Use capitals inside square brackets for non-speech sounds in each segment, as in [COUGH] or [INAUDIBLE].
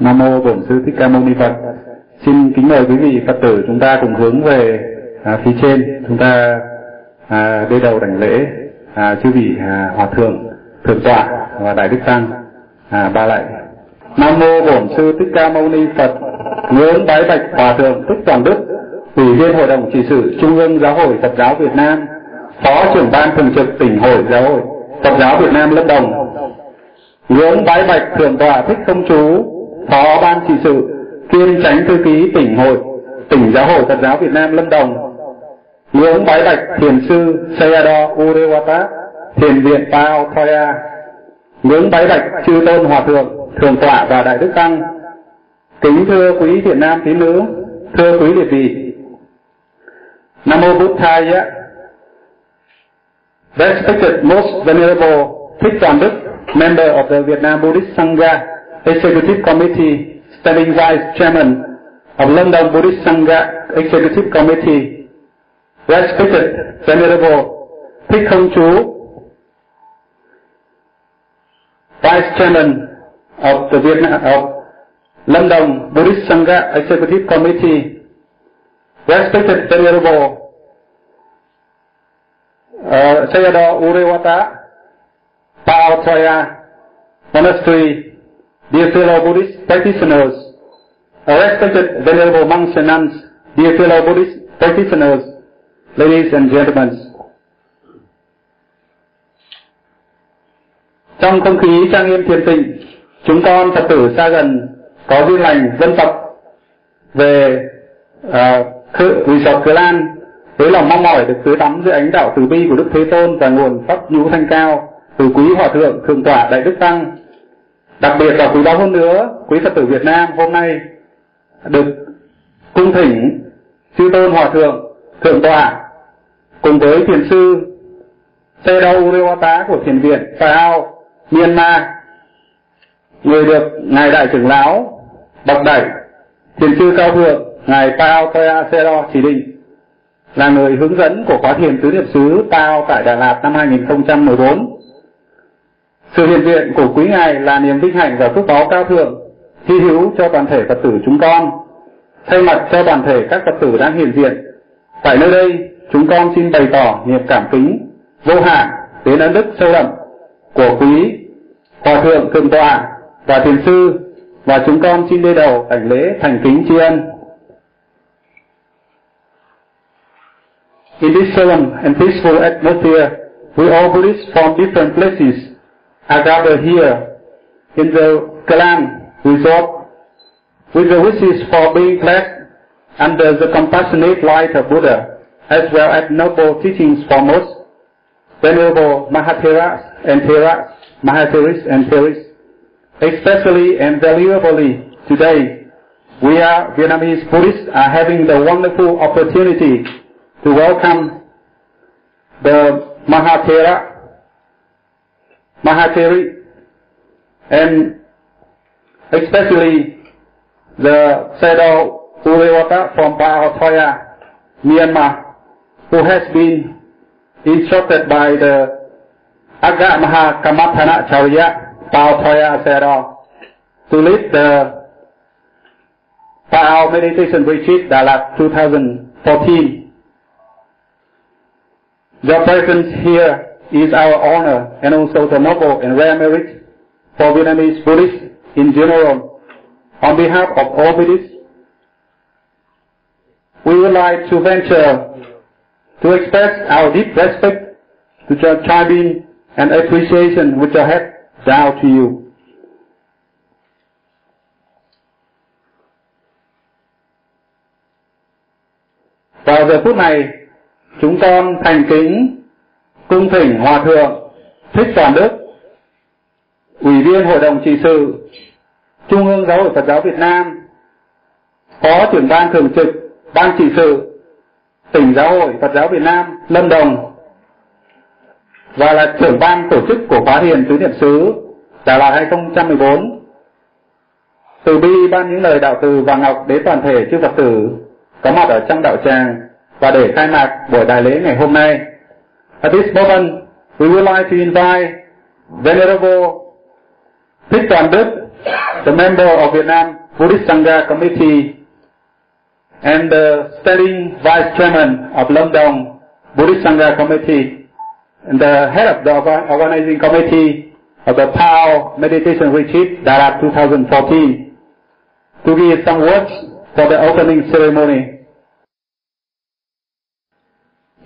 Nam mô Bổn Sư Thích Ca Mâu Ni Phật. Xin kính mời quý vị Phật tử chúng ta cùng hướng về à, phía trên, chúng ta à, đê đầu đảnh lễ à, chư vị à, hòa thượng, thượng tọa và đại đức tăng à, ba lại Nam mô Bổn Sư Thích Ca Mâu Ni Phật. Ngưỡng bái bạch hòa thượng Thích Toàn Đức, ủy viên hội đồng trị sự Trung ương Giáo hội Phật giáo Việt Nam, phó trưởng ban thường trực tỉnh hội Giáo hội Phật giáo Việt Nam Lâm Đồng. Ngưỡng bái bạch thượng tọa Thích Công Chú, phó ban trị sự kiêm tránh thư ký tỉnh hội tỉnh giáo hội Phật giáo Việt Nam Lâm Đồng. Ngưỡng bái bạch thiền sư Sayadaw Urewata, thiền viện Pao Thoya. Ngưỡng bái bạch chư tôn hòa thượng, thường tọa và đại đức tăng. Kính thưa quý Việt nam tín nữ, thưa quý liệt vị. Nam mô Buddhaya. Respected most venerable Thích Toàn Đức, member of the Vietnam Buddhist Sangha Executive Committee, standing vice chairman of London Buddhist Sangha Executive Committee, respected venerable Không Chú, vice chairman of the Vietnam of London Buddhist Sangha Executive Committee, respected venerable uh, Sayadaw Urewata, Pao Monastery, dear fellow Buddhist practitioners, respected venerable monks and nuns, dear fellow Buddhist practitioners, ladies and gentlemen. Trong không khí trang nghiêm thiền tịnh, chúng con Phật tử xa gần có duyên lành dân tộc về uh, Resort Cửa Lan với lòng mong mỏi được tưới tắm dưới ánh đạo từ bi của Đức Thế Tôn và nguồn pháp nhũ thanh cao từ quý hòa thượng thượng tọa đại đức tăng đặc biệt là quý báu hơn nữa, quý phật tử Việt Nam hôm nay được cung thỉnh chư tôn hòa thượng thượng tọa cùng với thiền sư Seda Urewata của thiền viện Phao Myanmar, người được ngài đại trưởng lão bậc đẩy thiền sư cao thượng, ngài Pao Toya Sero chỉ định, là người hướng dẫn của khóa thiền tứ niệm xứ Tao tại Đà Lạt năm 2014. Sự hiện diện của quý ngài là niềm vinh hạnh và phước báo cao thượng, hy hữu cho toàn thể Phật tử chúng con. Thay mặt cho toàn thể các Phật tử đang hiện diện, tại nơi đây chúng con xin bày tỏ niềm cảm kính vô hạn đến ân đức sâu đậm của quý hòa thượng thượng tọa và thiền sư và chúng con xin đưa đầu đảnh lễ thành kính tri ân. In this solemn and peaceful atmosphere, we all Buddhists from different places are here in the Kalan resort with the wishes for being blessed under the compassionate light of Buddha, as well as noble teachings from most venerable Mahatheras and Theras, Mahatheris and Theris. Especially and valuably today, we are Vietnamese Buddhists are having the wonderful opportunity to welcome the Mahathera, Mahatheri, and especially the Sayadaw Urewata from Pahotoya, Myanmar, who has been instructed by the Aga Mahakamatthana Charya Pahotoya Sayadaw to lead the Pao Meditation Retreat Dalat 2014. Your presence here is our honor and also the noble and rare merit for Vietnamese Buddhists in general. On behalf of all Buddhists, we would like to venture to express our deep respect to your chiming and appreciation which I have down to you. Vào giờ phút này, chúng con thành kính cung thỉnh hòa thượng, thích toàn đức, ủy viên hội đồng trị sự, trung ương giáo hội phật giáo việt nam, phó trưởng ban thường trực ban trị sự, tỉnh giáo hội phật giáo việt nam, lâm đồng, và là trưởng ban tổ chức của khóa thiền tứ niệm xứ, Đà Lạt 2014 từ bi ban những lời đạo từ và ngọc đến toàn thể chư Phật tử có mặt ở trong đạo tràng và để khai mạc buổi đại lễ ngày hôm nay. At this moment, we would like to invite Venerable Toàn Đức the member of Vietnam Buddhist Sangha Committee and the standing vice chairman of Lâm Buddhist Sangha Committee and the head of the organizing committee of the PAO Meditation Retreat Darat 2014 to give some words for the opening ceremony.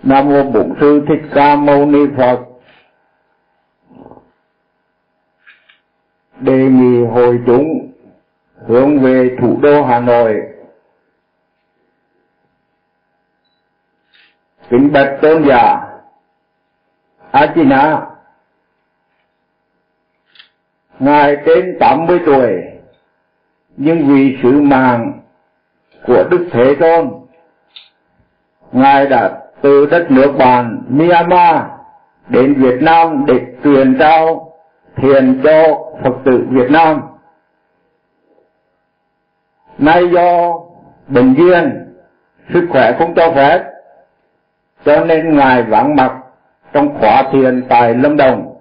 Nam mô Bổn sư Thích Ca Mâu Ni Phật. Đề nghị hội chúng hướng về thủ đô Hà Nội. Kính bạch tôn giả Achina Ngài trên 80 tuổi, nhưng vì sự màng của Đức Thế Tôn, Ngài đã từ đất nước bạn Myanmar đến Việt Nam để truyền trao thiền cho Phật tử Việt Nam. Nay do bệnh duyên, sức khỏe không cho phép, cho nên Ngài vắng mặt trong khóa thiền tại Lâm Đồng.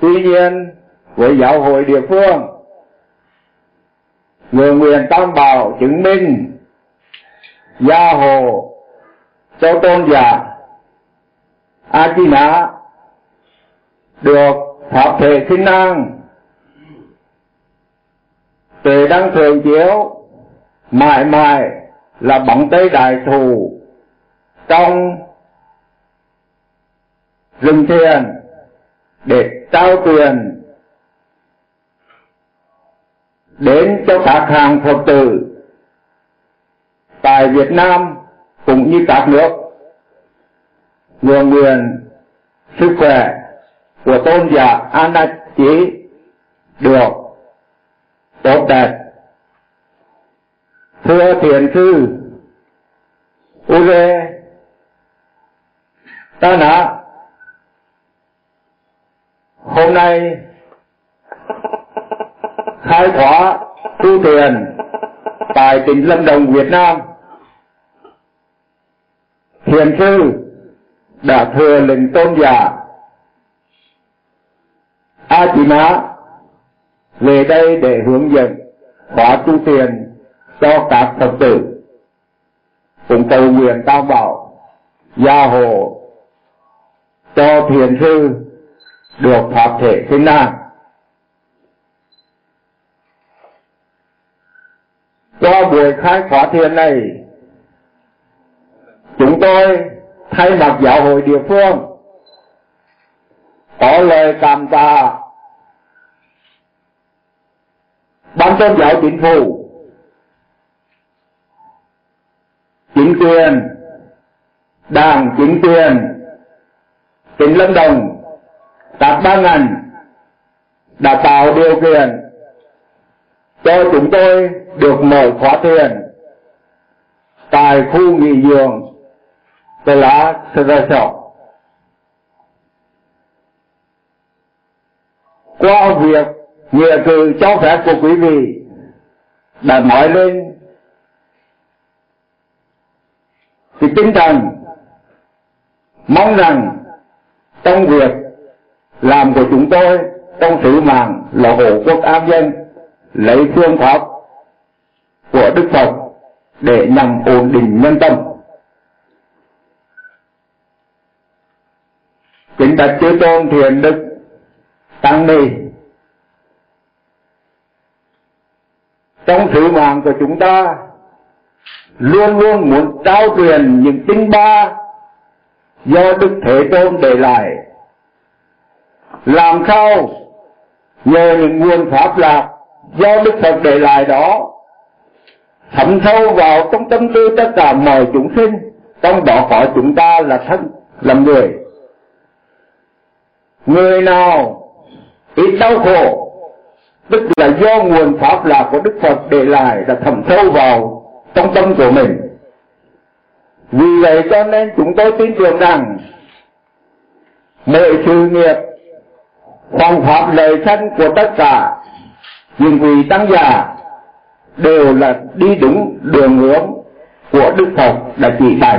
Tuy nhiên, với giáo hội địa phương, người nguyện tam bảo chứng minh gia hồ cho tôn giả a di đà được thập thể sinh năng. Tề đăng thường chiếu mãi mãi là bóng tây đại thù trong rừng thiền để trao truyền đến cho các hàng Phật tử tại Việt Nam cũng như các nước. Nguồn nguyện sức khỏe của tôn giả An Chí được tốt đẹp. Thưa thiền sư Ure, ta đã hôm nay khai khóa tu thiền tại tỉnh Lâm Đồng, Việt Nam. Thiền sư đã thừa lệnh tôn giả a di ná về đây để hướng dẫn khóa tu thiền cho các phật tử cùng cầu nguyện tam bảo gia hộ cho thiền sư được pháp thể sinh năng qua buổi khai khóa thiền này chúng tôi thay mặt giáo hội địa phương có lời cảm tạ ban tôn giáo chính phủ, chính quyền, đảng, chính quyền, tỉnh lâm đồng, các ban ngành đã tạo điều kiện cho chúng tôi được mở khóa tiền tại khu nghỉ dưỡng tôi là Sơ Qua việc nhờ cử cho phép của quý vị đã nói lên, thì tinh thần mong rằng trong việc làm của chúng tôi trong sứ mạng là hộ quốc an dân, lấy phương pháp của Đức Phật để nhằm ổn định nhân tâm. Kính bạch chư tôn thiền đức, tăng ni. Trong sự mạng của chúng ta, luôn luôn muốn trao truyền những tinh ba do đức thế tôn để lại. Làm sao nhờ những nguồn pháp lạc do đức phật để lại đó thẩm sâu vào trong tâm tư tất cả mọi chúng sinh, trong đó có chúng ta là thân làm người người nào ít đau khổ, tức là do nguồn pháp lạc của đức phật để lại đã thẩm sâu vào trong tâm của mình. Vì vậy cho nên chúng tôi tin tưởng rằng mọi sự nghiệp, phong pháp lời thân của tất cả những vị tăng giả đều là đi đúng đường hướng của đức phật đã chỉ bày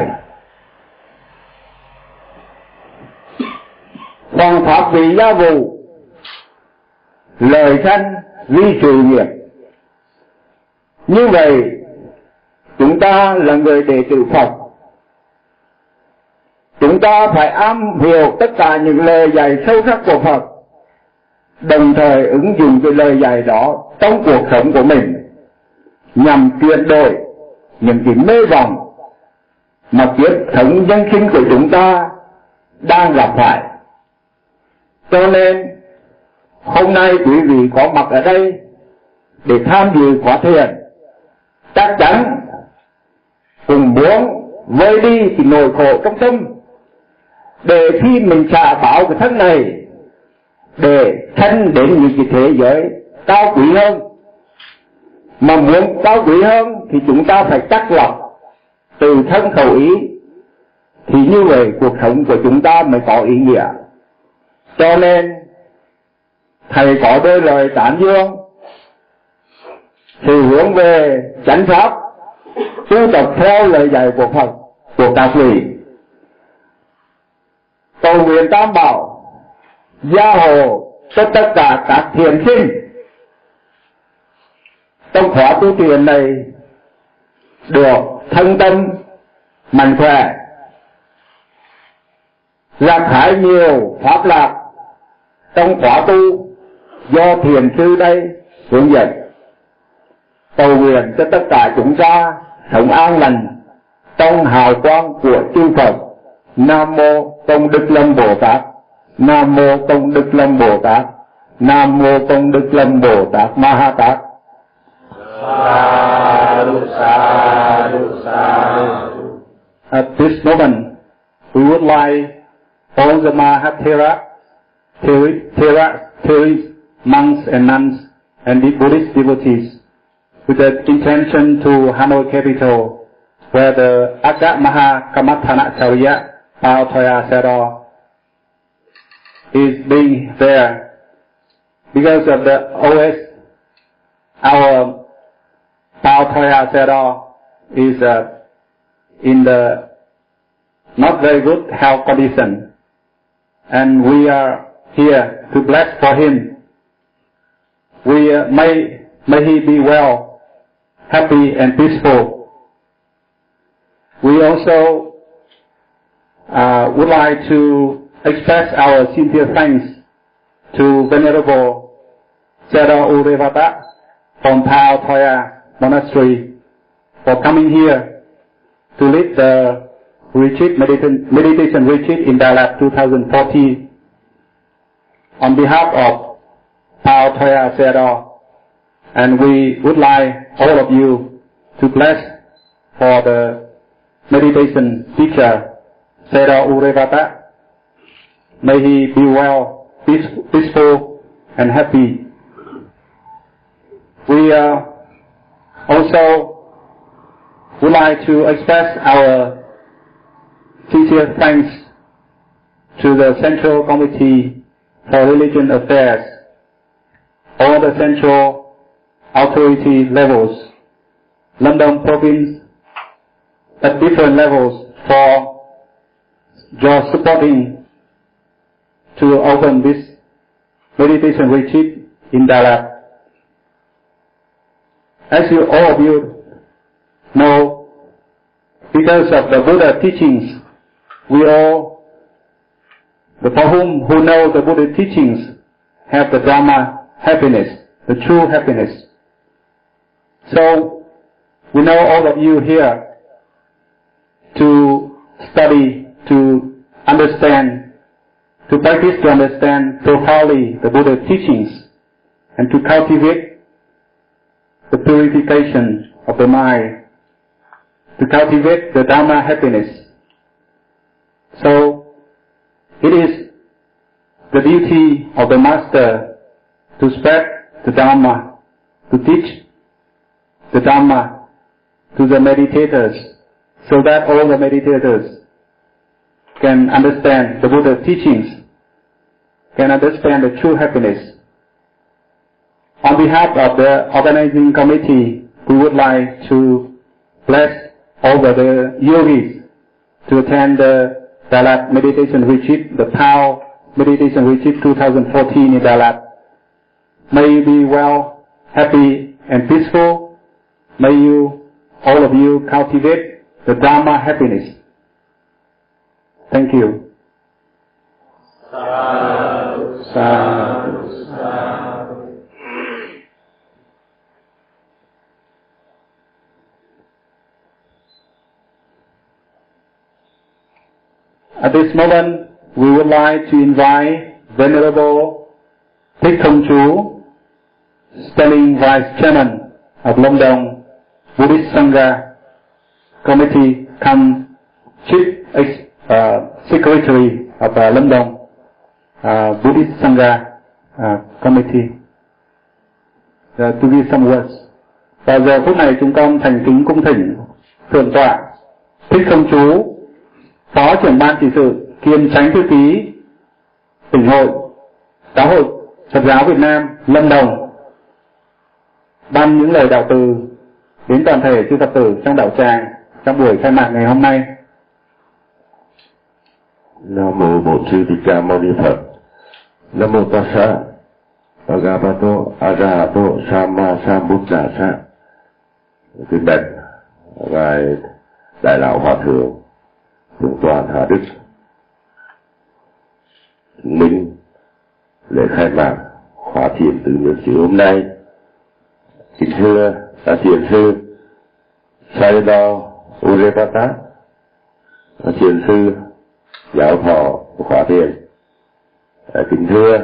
Còn pháp vị gia vụ Lời sanh vi sự nghiệp. Như vậy, chúng ta là người đệ tử Phật. Chúng ta phải am hiểu tất cả những lời dạy sâu sắc của Phật, đồng thời ứng dụng cái lời dạy đó trong cuộc sống của mình, nhằm chuyển đổi những cái mê vọng mà kiếp sống nhân sinh của chúng ta đang gặp phải. Cho nên, hôm nay quý vị có mặt ở đây để tham dự khóa thiền, chắc chắn cùng muốn vơi đi thì nỗi khổ trong tâm. Để khi mình xả bảo cái thân này để thân đến những cái thế giới cao quý hơn mà muốn cao quý hơn thì chúng ta phải chắc lọc từ thân khẩu ý thì như vậy cuộc sống của chúng ta mới có ý nghĩa cho nên, thầy có đôi lời tán dương. Thì hướng về chánh pháp, tu tập theo lời dạy của Phật, của các vị cầu nguyện tam bảo, gia hộ cho tất cả các thiền sinh. Trong khóa tu thiền này, được thân tâm, mạnh khỏe lạc hái nhiều pháp lạc trong khóa tu do thiền sư đây hướng dẫn cầu nguyện cho tất cả chúng ta sống an lành trong hào quang của chư Phật. Nam mô Công Đức Lâm Bồ Tát. Nam mô Công Đức Lâm Bồ Tát. Nam mô Công Đức Lâm Bồ Tát Ma Ha Tát At this moment, we would like all the Mahathera, Thera, Theras, monks and nuns, and the Buddhist devotees, with the intention to Hanoi capital, where the Aga Maha Kamathana Pao Thoya Sero is being there. Because of the OS, our Pao Thoya Sero is uh, in the not very good health condition. And we are here to bless for him. We uh, may, may he be well, happy and peaceful. We also uh, would like to express our sincere thanks to Venerable Jada Urevata from Pao Thoya Monastery for coming here to lead the retreat meditation, meditation retreat in Dalat 2014 on behalf of our Thoya Sayadaw and we would like all of you to bless for the meditation teacher Sayadaw Urevata. May he be well, peaceful and happy. We uh, also would like to express our sincere thanks to the Central Committee for Religion Affairs, all the central authority levels, London province at different levels for your supporting to open this meditation retreat in Dalat. As you all of you know, because of the Buddha teachings, we all, the for whom who know the Buddha teachings, have the Dharma happiness, the true happiness. So, we know all of you here to study, to understand, to practice to understand profoundly the Buddha teachings, and to cultivate the purification of the mind, to cultivate the Dharma happiness. So, it is the duty of the Master to spread the Dharma, to teach the Dharma to the meditators, so that all the meditators can understand the Buddha's teachings, can understand the true happiness. On behalf of the organizing committee, we would like to bless all the yogis to attend the Dalat Meditation Retreat, the POW Meditation Retreat 2014 in Dalat. May you be well, happy and peaceful. May you, all of you, cultivate the Dharma happiness. Thank you. At this moment, we would like to invite Venerable Thích Thông Chú, standing Vice Chairman of London Buddhist Sangha Committee, come Chief uh, Secretary of uh, London uh, Buddhist Sangha uh, Committee uh, to give some words. Và giờ phút này chúng con thành kính cung thỉnh Thượng tọa Thích Thông Chú, Phó trưởng ban trị sự kiêm tránh thư ký tỉnh hội, giáo hội Phật giáo Việt Nam Lâm Đồng ban những lời đạo từ đến toàn thể chư Phật tử trong đạo tràng trong buổi khai mạc ngày hôm nay. Nam mô Bổn Sư Thích Ca Mâu Ni Phật. Nam mô Tassa Bhagavato Arahato Sama Sambuddhasa. Kính bạch ngài đại lão hòa thượng thượng toàn Hà Đức. Minh lễ khai mạc khóa thiền từ niệm xứ hôm nay. Kính thưa là thiền sư Sayadaw Urepata là thiền sư giáo thọ của khóa thiền. À, kính thưa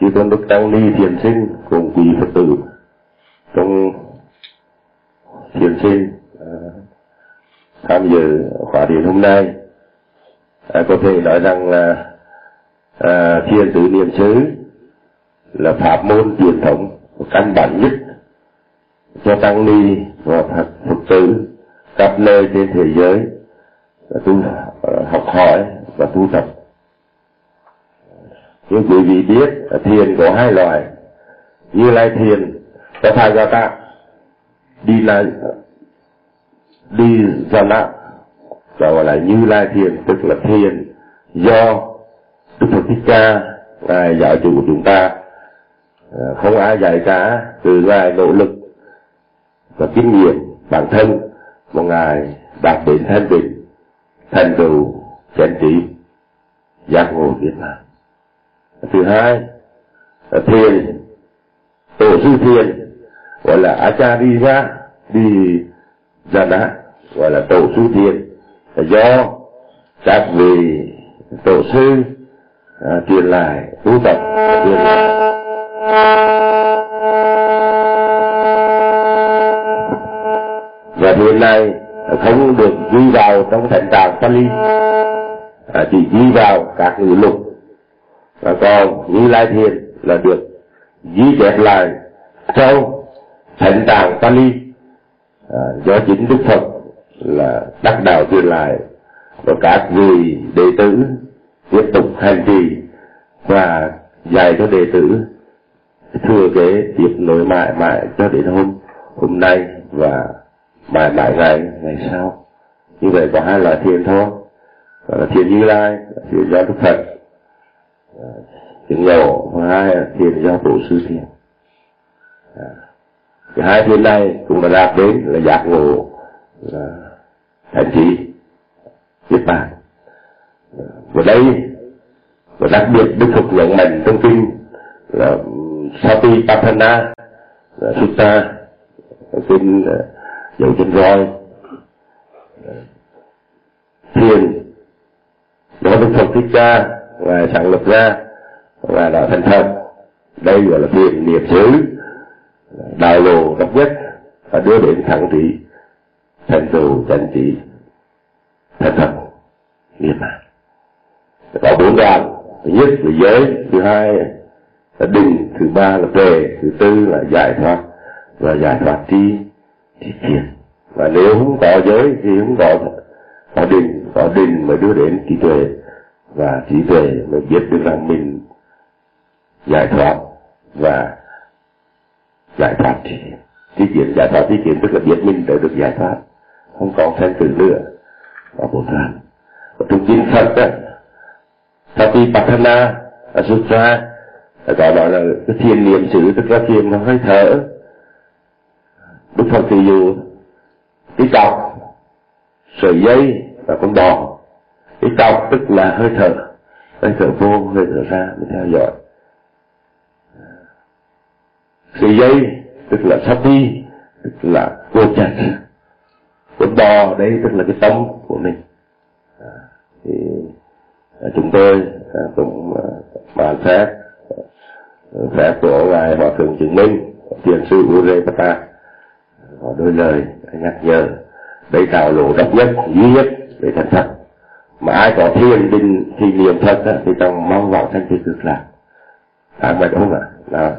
chư tôn đức tăng ni thiền sinh cùng quý phật tử. Trong thiền sinh tham dự khóa thiền hôm nay à, có thể nói rằng là à, thiền tứ niệm xứ là pháp môn truyền thống căn bản nhất cho tăng ni và phật phật tử khắp nơi trên thế giới tu à, học hỏi và tu tập. Nhưng quý vị biết à, thiền có hai loại. Như lai thiền có thai ra ta đi là đi ra nạ gọi là như lai thiền tức là thiền do Đức Phật Thích Ca, Ngài giáo chủ của chúng ta. À, không ai dạy cả, từ Ngài nỗ lực và kinh nghiệm bản thân một Ngài đạt đến thanh bình thành tựu, chánh trí giác ngộ Việt Nam. Thứ hai, là thiền tổ sư thiền gọi là Acharya, đi ra đá gọi là tổ sư thiền là do các vị tổ sư à, truyền lại tu tập truyền lại. Và hiện nay không được ghi vào trong thành tạng Pali à, chỉ ghi vào các ngữ lục. Và còn như lai thiền là được ghi chép lại trong thành tạng Pali à, do chính Đức Phật là đắc đạo truyền lại và các vị đệ tử tiếp tục hành trì và dạy cho đệ tử thừa kế tiếp nối mãi mãi cho đến hôm hôm nay và mãi mãi ngày ngày sau. Như vậy có hai loại thiền thôi. Là thiền như lai thiền do đức phật. Ờ, thiền nhỏ và hai là thiền do tổ sư thiền cái hai thiền này cũng đã đạt đến là giác ngộ, là thành trí biết bàn. Và đây, và đặc biệt đức phật nhấn mạnh trong kinh là Satipatthana là Sutta. Kinh à, dấu chân roi à, thiền. Đó đức phật thích ca và sáng lập ra và đã thành thật. Đây gọi là thiền niệm xứ đạo lộ độc nhất và đưa đến thẳng trí thành tựu chánh trí thành thật niết bàn có bốn đoạn, thứ nhất là giới, thứ hai là định, thứ ba là tuệ, thứ tư là giải thoát, và giải thoát tri tri kiến. Và nếu không có giới thì không có có định có định mới đưa đến trí tuệ, và trí tuệ mới biết được rằng mình giải thoát và giải thoát tri tri kiến giải thoát cái chuyện tức là biết mình đã được giải thoát. Không còn thêm từ nữa. Và bồ thân và trong kinh Phật đó. Satipatthana Sutra có đó là cái thiền niệm xứ tức là thiền hơi thở. Đức phật thì dụ cái cọc sợi dây và con bò cái cọc tức là hơi thở. Hơi thở vô, hơi thở ra, mình theo dõi sợi dây tức là sắp đi tức là cột chặt cột bò đây tức là cái tâm của mình. À, thì à, chúng tôi à, cũng bàn xét phép của ngài hòa thượng chứng minh thiền sư Urepata có đôi lời à, nhắc nhở đây tạo lộ độc nhất duy nhất để thành thật. Mà ai có thiền định thì niệm thật thì trong mong vọng thanh tịnh cực lạc. À vậy không ạ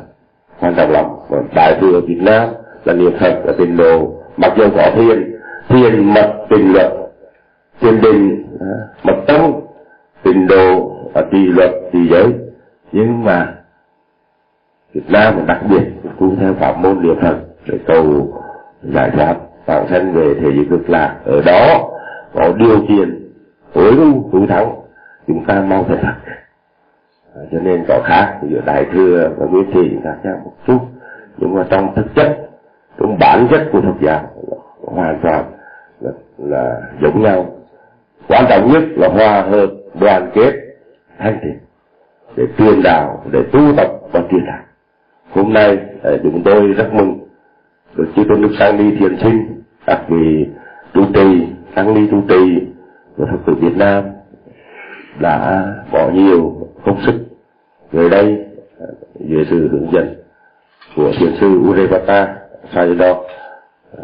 là quan trọng lắm đại thừa Việt Nam, là niệm Phật, là Tịnh độ, mặc dù có thiền thiền mật tịnh luật, thiền định à, mật tâm Tịnh độ à, trì luật trì giới. Nhưng mà Việt Nam đặc biệt tu theo pháp môn niệm Phật, để cầu giải thoát bản thân về thế giới cực lạc. Ở đó có điều kiện tối ưu tu thắng, chúng ta mau thể thật à, cho nên có khác giữa đại thừa và nguyên thủy khác nhau một chút. Nhưng mà trong thực chất trong bản chất của Phật giáo hoàn toàn là, là giống nhau. Quan trọng nhất là hòa hợp đoàn kết thanh tịnh để truyền đạo để tu tập và truyền đạo. Hôm nay à, chúng tôi rất mừng được chư tôn đức sang đi thiền sinh đặc biệt trụ trì tăng ni trụ trì của Phật tử Việt Nam đã bỏ nhiều công sức à, về đây dưới sự hướng dẫn của thiền sư Urevata Sayadaw à,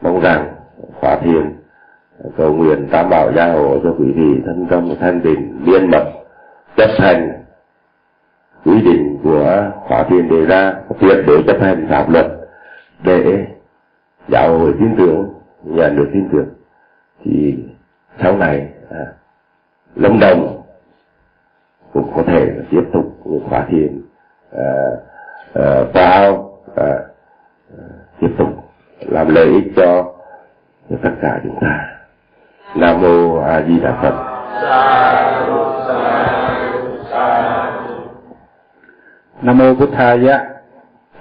mong rằng khóa thiền à, cầu nguyện tam bảo gia hộ cho quý vị thân tâm thanh tịnh biên mật chấp hành quy định của khóa thiền đề ra tuyệt đối chấp hành pháp luật để giáo hội tin tưởng nhà nước tin tưởng. Thì sau này à, lâm đồng cũng có thể tiếp tục khóa thiền à, à, à, tiếp tục làm lợi ích cho, cho tất cả chúng ta. Nam mô a di đà phật. Nam mô buddhaya dạ.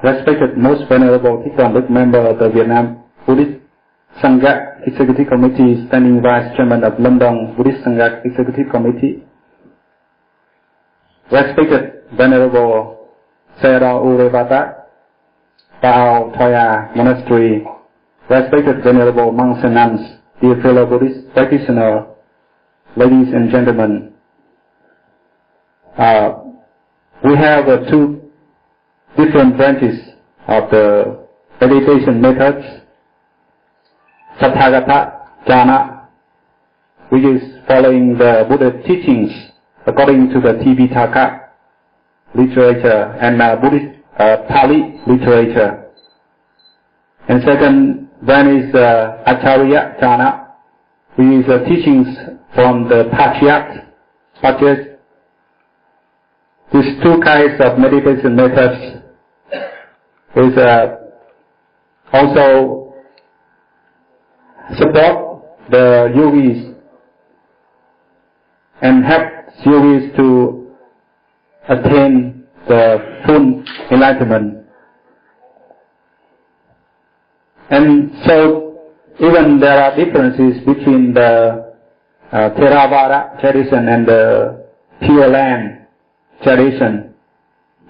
respected most venerable Tikram member of the Vietnam Buddhist Sangha Executive Committee, standing Vice Chairman of London Buddhist Sangha Executive Committee, respected Venerable Sayadaw Urevata, Bao Toya Monastery, respected Venerable monks and nuns, dear fellow Buddhist practitioner, ladies and gentlemen, uh, we have uh, two different branches of the meditation methods. Sathagata jhana, which is following the Buddha teachings according to the Tipitaka literature and uh, Buddhist uh, Pali literature. And second one is uh, Acharya which is uh, teachings from the Patriarch, Patriarch. These two kinds of meditation methods is uh, also support the yogis and help yogis to attain the full enlightenment. And so even there are differences between the uh, Theravada tradition and the Pure Land tradition.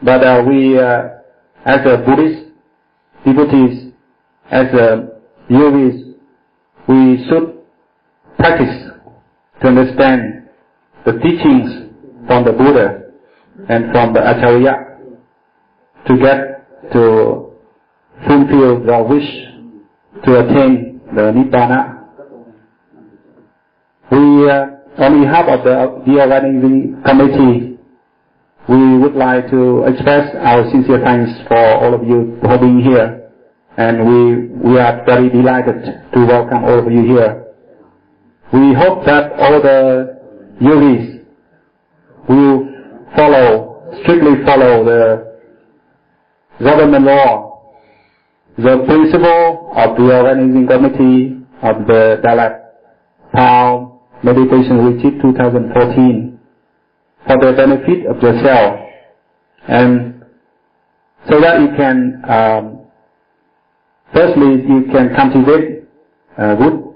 But uh, we uh, as a Buddhist devotees, as a yogis, we should practice to understand the teachings from the Buddha and from the Acharya to get to fulfill the wish to attain the Nibbana. We, uh, on behalf of the, organizing committee, we would like to express our sincere thanks for all of you for being here. And we, we are very delighted to welcome all of you here. We hope that all the yogis will follow, strictly follow the government law, the principle of the organizing committee of the Dalat Town Meditation Retreat 2014 for the benefit of yourself and so that you can, um, firstly, you can cultivate uh, good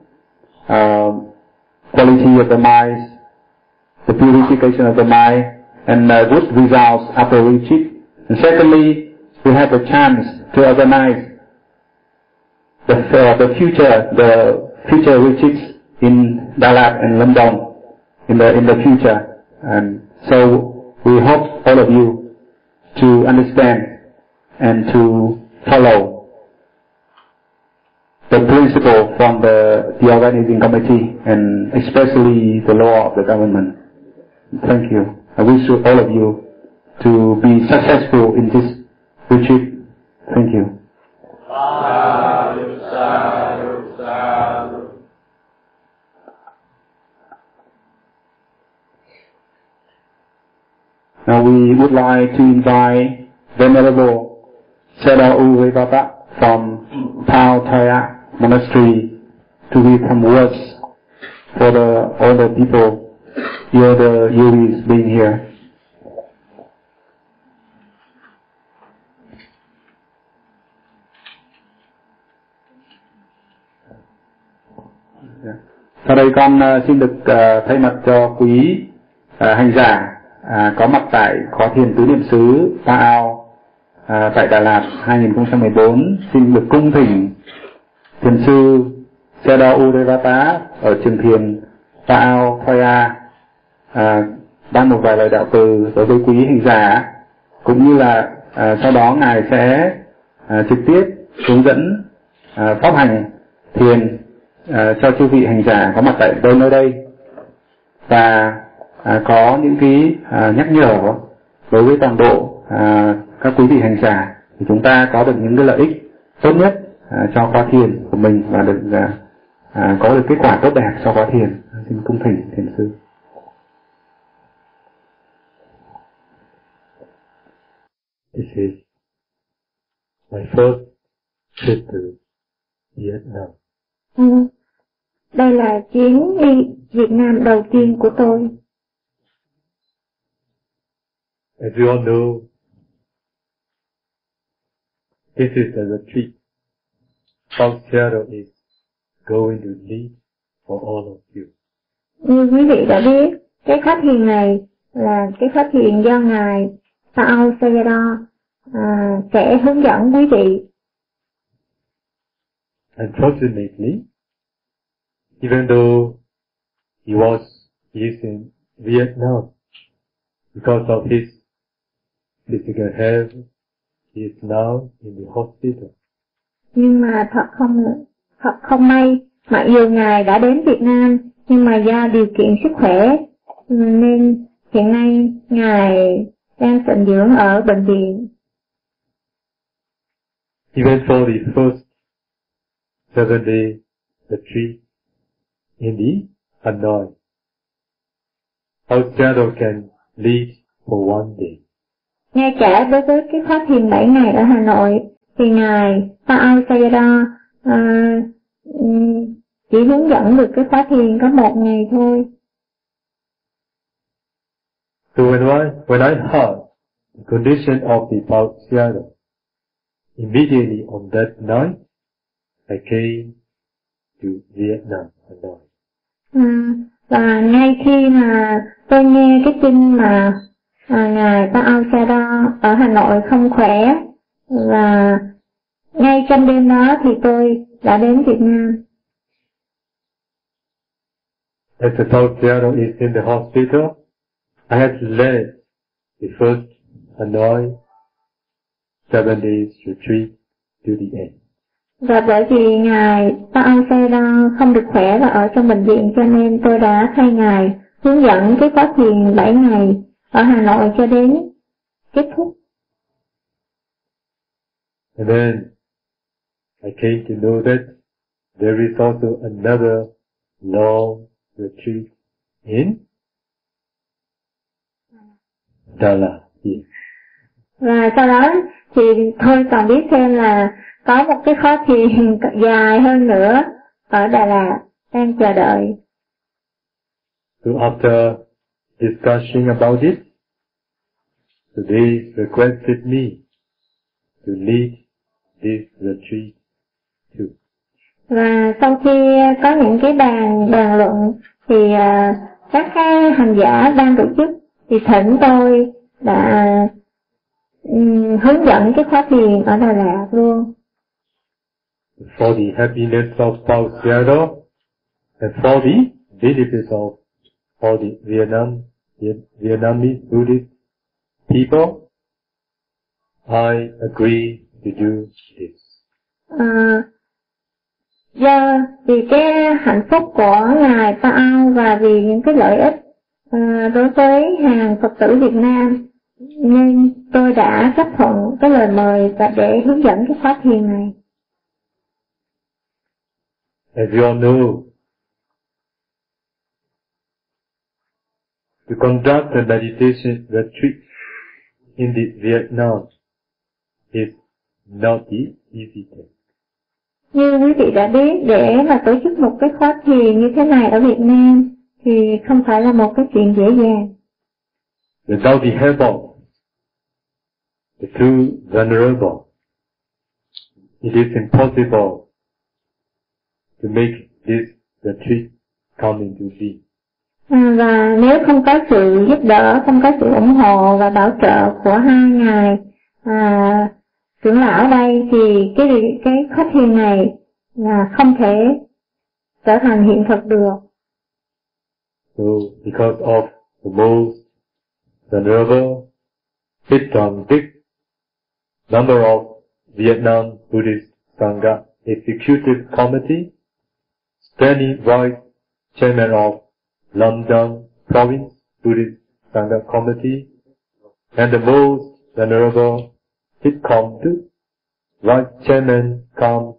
uh, quality of the mind, the purification of the mind, and uh, good results after retreat. And secondly, we have a chance to organize the, uh, the future, the future retreats in Dalat and London in the in the future. And so we hope all of you to understand and to follow the principle from the, the organizing committee and especially the law of the government. Thank you. I wish all of you to be successful in this retreat. Thank you. Now we would like to invite Venerable Seda Urevata from Tao Thaya Monastery to read some words for the all the people, all the yogis being here. Sau đây con ờ, xin được ờ, thay mặt cho quý ờ, hành giả có mặt tại khóa thiền tứ niệm xứ Ta Ao tại Đà Lạt 2014 xin được cung thỉnh thiền sư Seda Urevata ở trường thiền Ta Ao Thoya à, ban một vài lời đạo từ đối với quý hành giả cũng như là à, sau đó ngài sẽ à, trực tiếp hướng dẫn à, pháp hành thiền à, cho chư vị hành giả có mặt tại đây nơi đây. Và à, có những cái à, nhắc nhở đối với toàn bộ à, các quý vị hành giả thì chúng ta có được những cái lợi ích tốt nhất à, cho khóa thiền của mình và được à, à, có được kết quả tốt đẹp cho khóa thiền. Xin cung thỉnh thiền sư. This is my first trip to Vietnam. Ừ. Đây là chuyến đi Việt Nam đầu tiên của tôi. As you all know, this is a retreat Paul Seattle is going to lead for all of you. Như quý vị đã biết, cái khóa thiền này là cái khóa thiền do Ngài Sao Sayadaw à, sẽ hướng dẫn quý vị. Unfortunately, even though he was he is in Vietnam, because of his physical health, he is now in the hospital. Nhưng mà thật không thật không may, mặc dù Ngài đã đến Việt Nam, nhưng mà do điều kiện sức khỏe, nên hiện nay Ngài đang tịnh dưỡng ở bệnh viện. Even for the first seven day retreat in the Hanoi, shadow can lead for one day. Ngay cả đối với cái khóa thiền 7 ngày ở Hà Nội, thì Ngài Paul Sayadaw uh, chỉ hướng dẫn được cái khóa thiền có một ngày thôi. So when I, when I heard the condition of the Shadow, immediately on that night, I came to Vietnam, Hanoi. À, và ngay khi mà tôi nghe cái tin mà à, ngài Paul Sayadaw ở Hà Nội không khỏe và ngay trong đêm đó thì tôi đã đến Việt Nam. As the is in the hospital, I had led the first Hanoi seven days retreat to the end. Và bởi vì ngài Paul Sayadaw không được khỏe và ở trong bệnh viện cho nên tôi đã thay ngài hướng dẫn cái khóa thiền 7 ngày ở Hà Nội cho đến kết thúc. And then I came to know that there is also another long retreat in Dala here. Và sau đó thì tôi còn biết thêm là có một cái khóa thiền [LAUGHS] dài hơn nữa ở Đà Lạt đang chờ đợi. So after discussing about it, they requested me to lead this retreat too. và sau khi có những cái bàn bàn luận thì uh, các hành giả ban tổ chức thì thỉnh tôi đã um, hướng dẫn cái khóa thiền ở Đà Lạt luôn. For the happiness of South Seattle. And for the benefit of all the Vietnam, Vietnamese Buddhist people, I agree to do this. uh, do vì cái hạnh phúc của ngài Ao và vì những cái lợi ích uh, đối với hàng Phật tử Việt Nam nên tôi đã chấp thuận cái lời mời và để hướng dẫn cái khóa thiền này. As you all know, to conduct a meditation retreat in the Vietnam is not the easy thing. Như quý vị đã biết, để mà tổ chức một cái khóa thiền như thế này ở Việt Nam thì không phải là một cái chuyện dễ dàng. Without the help of the two venerable, it is impossible to make this retreat come into being. À, và nếu không có sự giúp đỡ, không có sự ủng hộ và bảo trợ của hai ngài à, trưởng lão đây thì cái cái khóa thiền này là không thể trở thành hiện thực được. So, because of the most venerable, Vietnam big number of Vietnam Buddhist Sangha Executive Committee, Stanley Vice Chairman of Lamdang Province Buddhist Sangha Committee, and the most venerable Hitcom Tu, Vice Chairman cum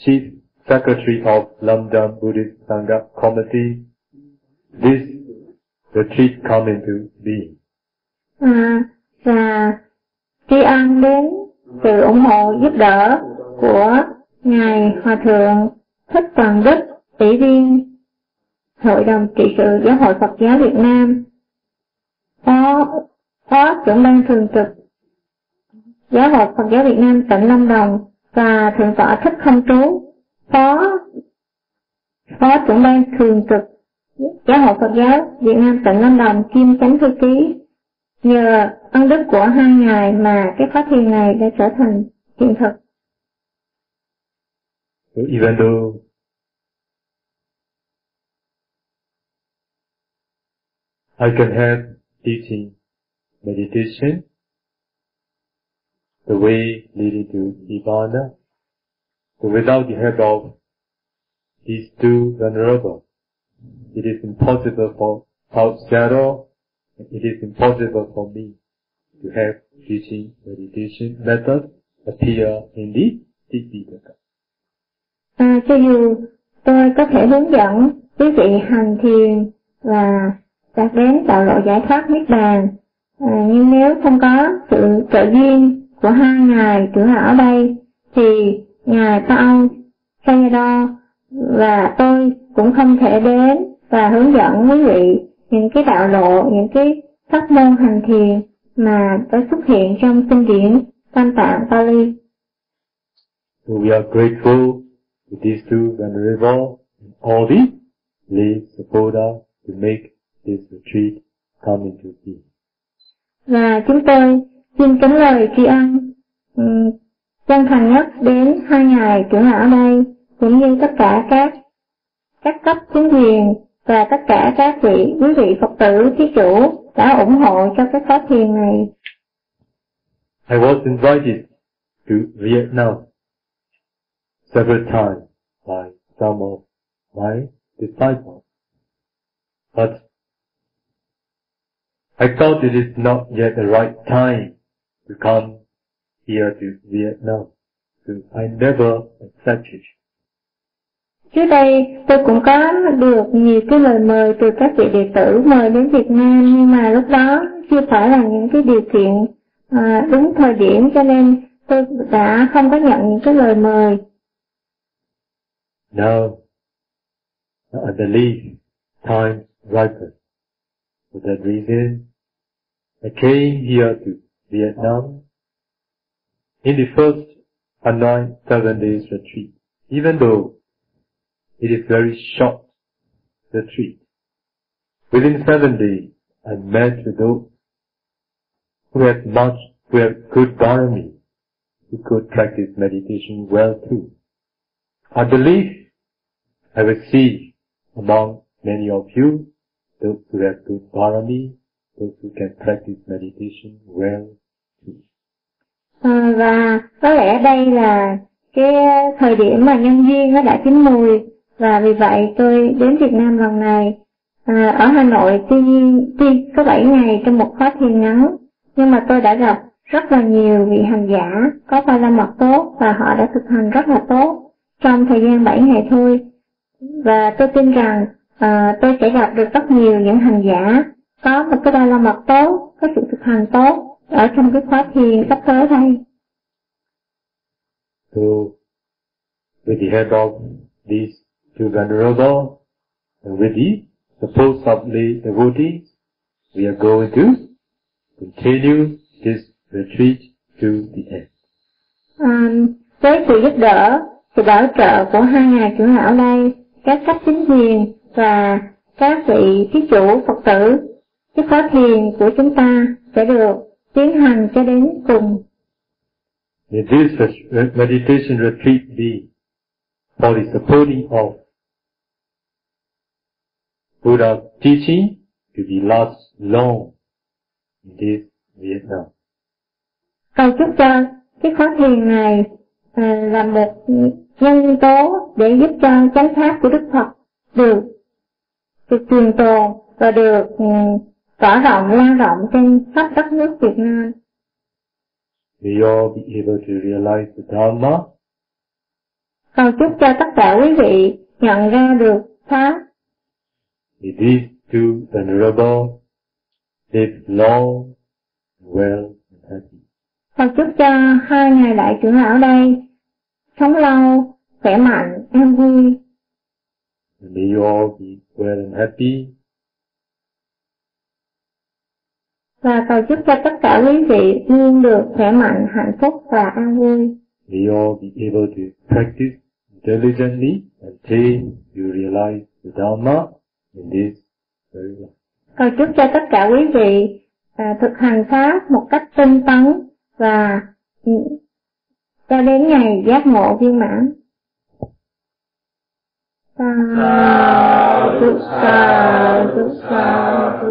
Chief Secretary of Lamdang Buddhist Sangha Committee, this retreat come into being. À, và tri ân đến sự ủng hộ giúp đỡ của ngài hòa thượng thích toàn đức ủy viên hội đồng trị sự giáo hội Phật giáo Việt Nam phó phó trưởng ban thường trực giáo hội Phật giáo Việt Nam tỉnh Lâm Đồng và thượng tọa thích không trú phó phó trưởng ban thường trực giáo hội Phật giáo Việt Nam tỉnh Lâm Đồng kiêm chánh thư ký nhờ ân đức của hai ngài mà cái khóa thiền này đã trở thành hiện thực. So even though I can have teaching meditation, the way leading to Nibbana, but without the help of these two venerable, it is impossible for outsider, it is impossible for me to have teaching meditation method appear in the Tipitaka. À, cho dù tôi có thể hướng dẫn quý vị hành thiền và đạt đến đạo lộ giải thoát niết bàn, à, nhưng nếu không có sự trợ duyên của hai ngài trưởng lão ở đây, thì ngài Paul Sayadaw và tôi cũng không thể đến và hướng dẫn quý vị những cái đạo lộ, những cái pháp môn hành thiền mà đã xuất hiện trong kinh điển Tam Tạng Pali. So we are grateful to these two venerable and all the lay supporter to make this retreat come into being. Và chúng tôi xin kính lời tri ân um, chân thành nhất đến hai ngài trưởng lão ở đây cũng như tất cả các các cấp chính quyền và tất cả các vị, quý vị Phật tử, thí chủ đã ủng hộ cho cái khóa thiền này. I was invited to Vietnam several times by some of my disciples. But I thought it is not yet the right time to come here to Vietnam. So I never accepted. Trước đây tôi cũng có được nhiều cái lời mời từ các vị đệ tử mời đến Việt Nam nhưng mà lúc đó chưa phải là những cái điều kiện à, đúng thời điểm cho nên tôi đã không có nhận những cái lời mời. Now, I believe time ripened. For that reason, I came here to Vietnam, in the first Hanoi seven days retreat, even though it is very short the retreat, within seven days I met with those who had much, who had good dharma, who could practice meditation well too. I believe I will see among many of you those who have good dharma, those who can practice meditation well too. Và có lẽ đây là cái thời điểm mà nhân duyên nó đã chín mùi và vì vậy tôi đến Việt Nam lần này. À, ở Hà Nội tuy nhiên tuy có 7 ngày trong một khóa thiền ngắn nhưng mà tôi đã gặp rất là nhiều vị hành giả có ba la mật tốt và họ đã thực hành rất là tốt trong thời gian 7 ngày thôi. Và tôi tin rằng à, tôi sẽ gặp được rất nhiều những hành giả có một cái ba la mật tốt có sự thực hành tốt ở trong cái khóa thiền sắp tới đây. So, with the help of these two venerable the of the devotees, we are going to continue this retreat to the end. À, với sự giúp đỡ, sự bảo trợ của hai ngài trưởng lão đây, các cấp chính quyền và các vị thí chủ Phật tử, cái khóa thiền của chúng ta sẽ được tiến hành cho đến cùng. May this meditation retreat be for the supporting of Buddha's teaching to be last long in this Vietnam. Cầu chúc cho cái khóa thiền này à, là một nhân tố để giúp cho chánh pháp của Đức Phật được được truyền tồn và được um, tỏa rộng lan rộng trên khắp đất nước Việt Nam. May all be able to realize the Dharma Cầu chúc cho tất cả quý vị nhận ra được pháp These two venerable live long, well, and happy. Cầu chúc cho hai ngài đại trưởng lão đây sống lâu, khỏe mạnh, an vui. And may you all be well and happy. Và cầu chúc cho tất cả quý vị luôn được khỏe mạnh, hạnh phúc và an vui. May you all be able to practice diligently until you realize the Dharma in this very life. Cầu chúc cho tất cả quý vị à, thực hành pháp một cách tinh tấn và ừ, cho đến ngày giác ngộ viên mãn. Sa, sa, sa, sa,